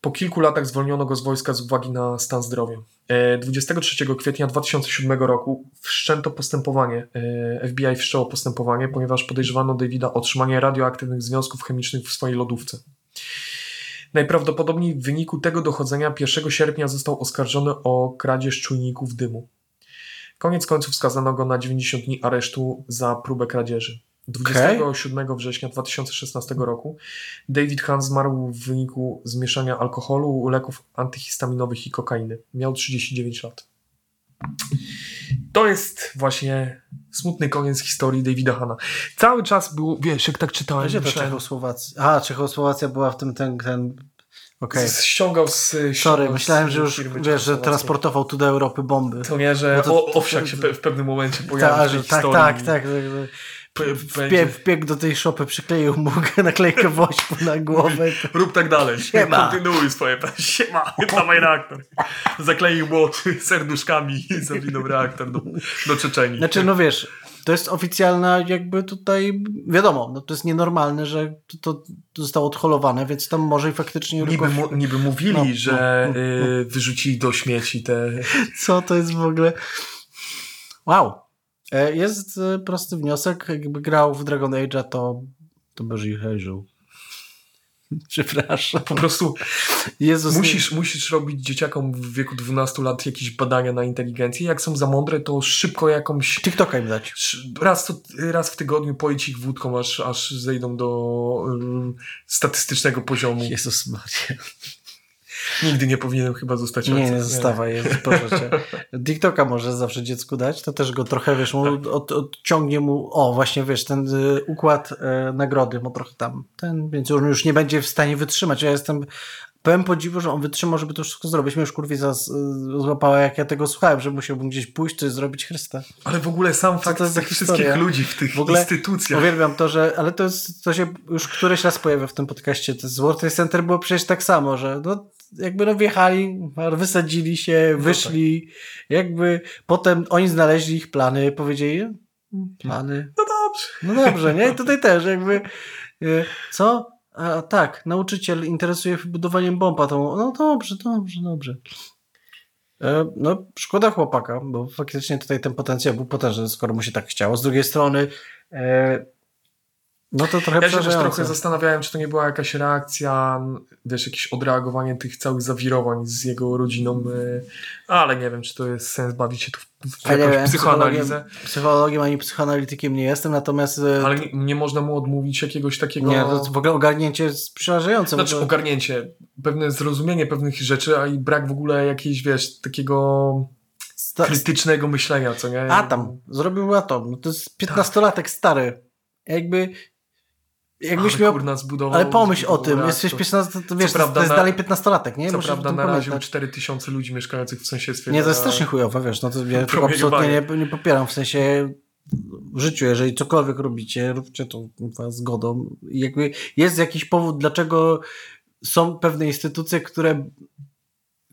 Po kilku latach zwolniono go z wojska z uwagi na stan zdrowia. E, 23 kwietnia 2007 roku wszczęto postępowanie. e, FBI wszczęło postępowanie, ponieważ podejrzewano Davida o otrzymanie radioaktywnych związków chemicznych w swojej lodówce. Najprawdopodobniej w wyniku tego dochodzenia 1 sierpnia został oskarżony o kradzież czujników dymu. Koniec końców skazano go na 90 dni aresztu za próbę kradzieży. 27 września 2016 roku David Hunt zmarł w wyniku zmieszania alkoholu, leków antyhistaminowych i kokainy. Miał 39 lat. To jest właśnie smutny koniec historii Davida Hanna. Cały czas był, wiesz, jak tak czytałem, Gdzie to Czechosłowacja? A, Czechosłowacja była w tym ten, ten... Z- ściągał z Sorry, myślałem, że już, wiesz, że transportował tu do Europy bomby. To nie, że to- o, owsiak się w pewnym momencie pojawił Ta, w tej tak, historii. tak, tak, tak. Wpie, wbiegł do tej szopy, przykleił mu [LAUGHS] naklejkę wośpu na głowę. [LAUGHS] Rób tak dalej. Siema. [LAUGHS] Kontynuuj swoje. Siema, dawaj reaktor. Zakleił mu serduszkami i zawinął reaktor do, do Czeczeni. Znaczy, no wiesz, to jest oficjalna jakby tutaj, wiadomo, no to jest nienormalne, że to, to zostało odholowane, więc tam może i faktycznie... Niby, mu, niby mówili, no, że no, no, y, wyrzucili do śmieci te... Co to jest w ogóle... Wow. E, jest e, prosty wniosek, jakby grał w Dragon Age'a, to, to by żył. [LAUGHS] Przepraszam. Po prostu Jezus musisz, nie... musisz robić dzieciakom w wieku 12 lat jakieś badania na inteligencję. Jak są za mądre, to szybko jakąś... TikToka im dać. Raz, to, raz w tygodniu poić ich wódką, aż, aż zejdą do y, statystycznego poziomu. Jezus Maria. Nigdy nie powinienem chyba zostać ojcem. Nie, nie zostawaj, jest, proszę cię. TikToka może zawsze dziecku dać, to też go trochę, wiesz, mu tak. od, odciągnie mu, o właśnie, wiesz, ten y, układ y, nagrody mu trochę tam, ten, więc on już nie będzie w stanie wytrzymać. Ja jestem pełen podziwu, że on wytrzymał, żeby to wszystko zrobić. Mnie już kurwi y, złapała, jak ja tego słuchałem, że musiałbym gdzieś pójść, coś zrobić Chrysta. Ale w ogóle sam fakt to jest tych wszystkich ludzi w tych w ogóle instytucjach. Uwielbiam to, że, ale to jest, to się już któryś raz pojawia w tym podcaście. To z World Trade Center było przecież tak samo, że no, jakby no wjechali, wysadzili się, no wyszli, tak. jakby potem oni znaleźli ich plany, powiedzieli hmm, plany. No dobrze. No dobrze, nie? I tutaj też jakby e, co? A tak, nauczyciel interesuje się budowaniem bomba, to no dobrze, dobrze, dobrze. E, no, szkoda chłopaka, bo faktycznie tutaj ten potencjał był potężny, skoro mu się tak chciało. Z drugiej strony e, no to trochę Ja się też trochę zastanawiałem, czy to nie była jakaś reakcja, wiesz, jakieś odreagowanie tych całych zawirowań z jego rodziną, ale nie wiem, czy to jest sens bawić się tu w jakąś wiem, psychoanalizę. Psychologiem ani psychoanalitykiem nie jestem, natomiast... Y, ale nie, nie można mu odmówić jakiegoś takiego... Nie, to w ogóle ogarnięcie jest przerażające. Znaczy ogarnięcie, pewne zrozumienie pewnych rzeczy, a i brak w ogóle jakiejś, wiesz, takiego... Krytycznego myślenia, co nie? Atom, zrobił atom. No to jest 15-latek tak. stary. Jakby Jakbyś miał. Kurna, zbudował, ale pomyśl o tym, jesteś 15, to wiesz, prawda, to jest na... dalej 15-latek, nie? Co Musisz prawda naraził 4000 ludzi mieszkających w sąsiedztwie. Nie, to jest strasznie chujowe, wiesz, no to ja [LAUGHS] absolutnie nie, nie popieram, w sensie w życiu, jeżeli cokolwiek robicie, róbcie to zgodą. Jakby jest jakiś powód, dlaczego są pewne instytucje, które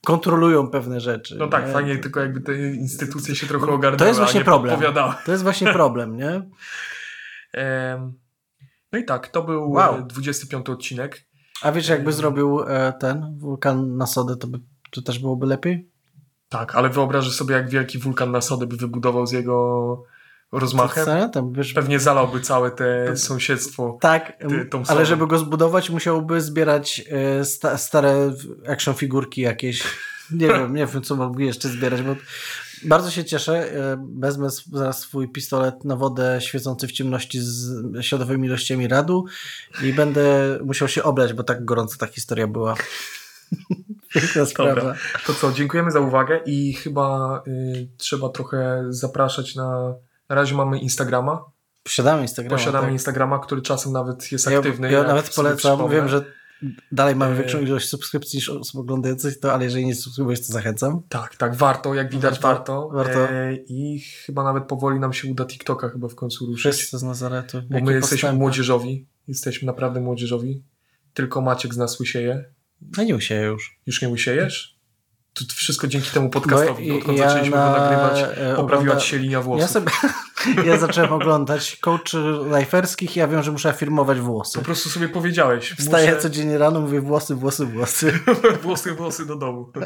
kontrolują pewne rzeczy. No tak, nie? fajnie, tylko jakby te instytucje się trochę ogarnęły, To jest właśnie problem. To jest właśnie problem, nie? [LAUGHS] No i tak, to był wow. 25 odcinek. A wiesz, jakby zrobił e, ten wulkan na sodę, to, by, to też byłoby lepiej? Tak, ale wyobrażasz sobie, jak wielki wulkan na sodę by wybudował z jego rozmachem. Co? Tam, wiesz, Pewnie zalałby całe te to, sąsiedztwo. Tak, ty, ale żeby go zbudować, musiałby zbierać e, sta, stare action figurki jakieś. Nie [LAUGHS] wiem, nie wiem, co mógłby jeszcze zbierać, bo bardzo się cieszę. E, wezmę zaraz swój pistolet na wodę świecący w ciemności z śladowymi ilościami radu i będę musiał się oblać, bo tak gorąco ta historia była. [LAUGHS] Piękna sprawa. Dobra. To co, dziękujemy za uwagę i chyba y, trzeba trochę zapraszać na... Na razie mamy Instagrama. Posiadamy Instagrama. Posiadamy tak. Instagrama, który czasem nawet jest aktywny. Ja, ja nawet polecam, wiem, że Dalej mamy większą e, ilość subskrypcji niż osób oglądających to, ale jeżeli nie subskrybujesz, to zachęcam. Tak, tak, warto, jak widać warto. warto. E, I chyba nawet powoli nam się uda TikToka chyba w końcu ruszyć. Wszyscy z Nazaretu. Bo my jesteśmy młodzieżowi, jesteśmy naprawdę młodzieżowi. Tylko Maciek z nas łysieje. A nie łysieje już. Już nie łysiejesz? To wszystko dzięki temu podcastowi. Odkąd ja zaczęliśmy na... go nagrywać, e, poprawiła ci się linia włosów. Ja, sobie, [LAUGHS] ja zacząłem oglądać coach liferskich i ja wiem, że muszę afirmować włosy. Po prostu sobie powiedziałeś. Wstaję muszę... codziennie rano, mówię włosy, włosy, włosy. [LAUGHS] włosy, włosy do domu. [LAUGHS]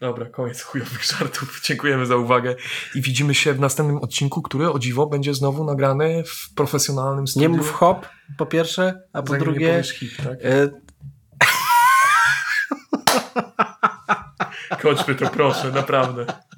Dobra, koniec chujowych żartów. Dziękujemy za uwagę i widzimy się w następnym odcinku, który o dziwo będzie znowu nagrany w profesjonalnym studiu. Nie mów hop, po pierwsze, a po Zanim drugie... hit, tak? Y Kończmy to proszę, naprawdę.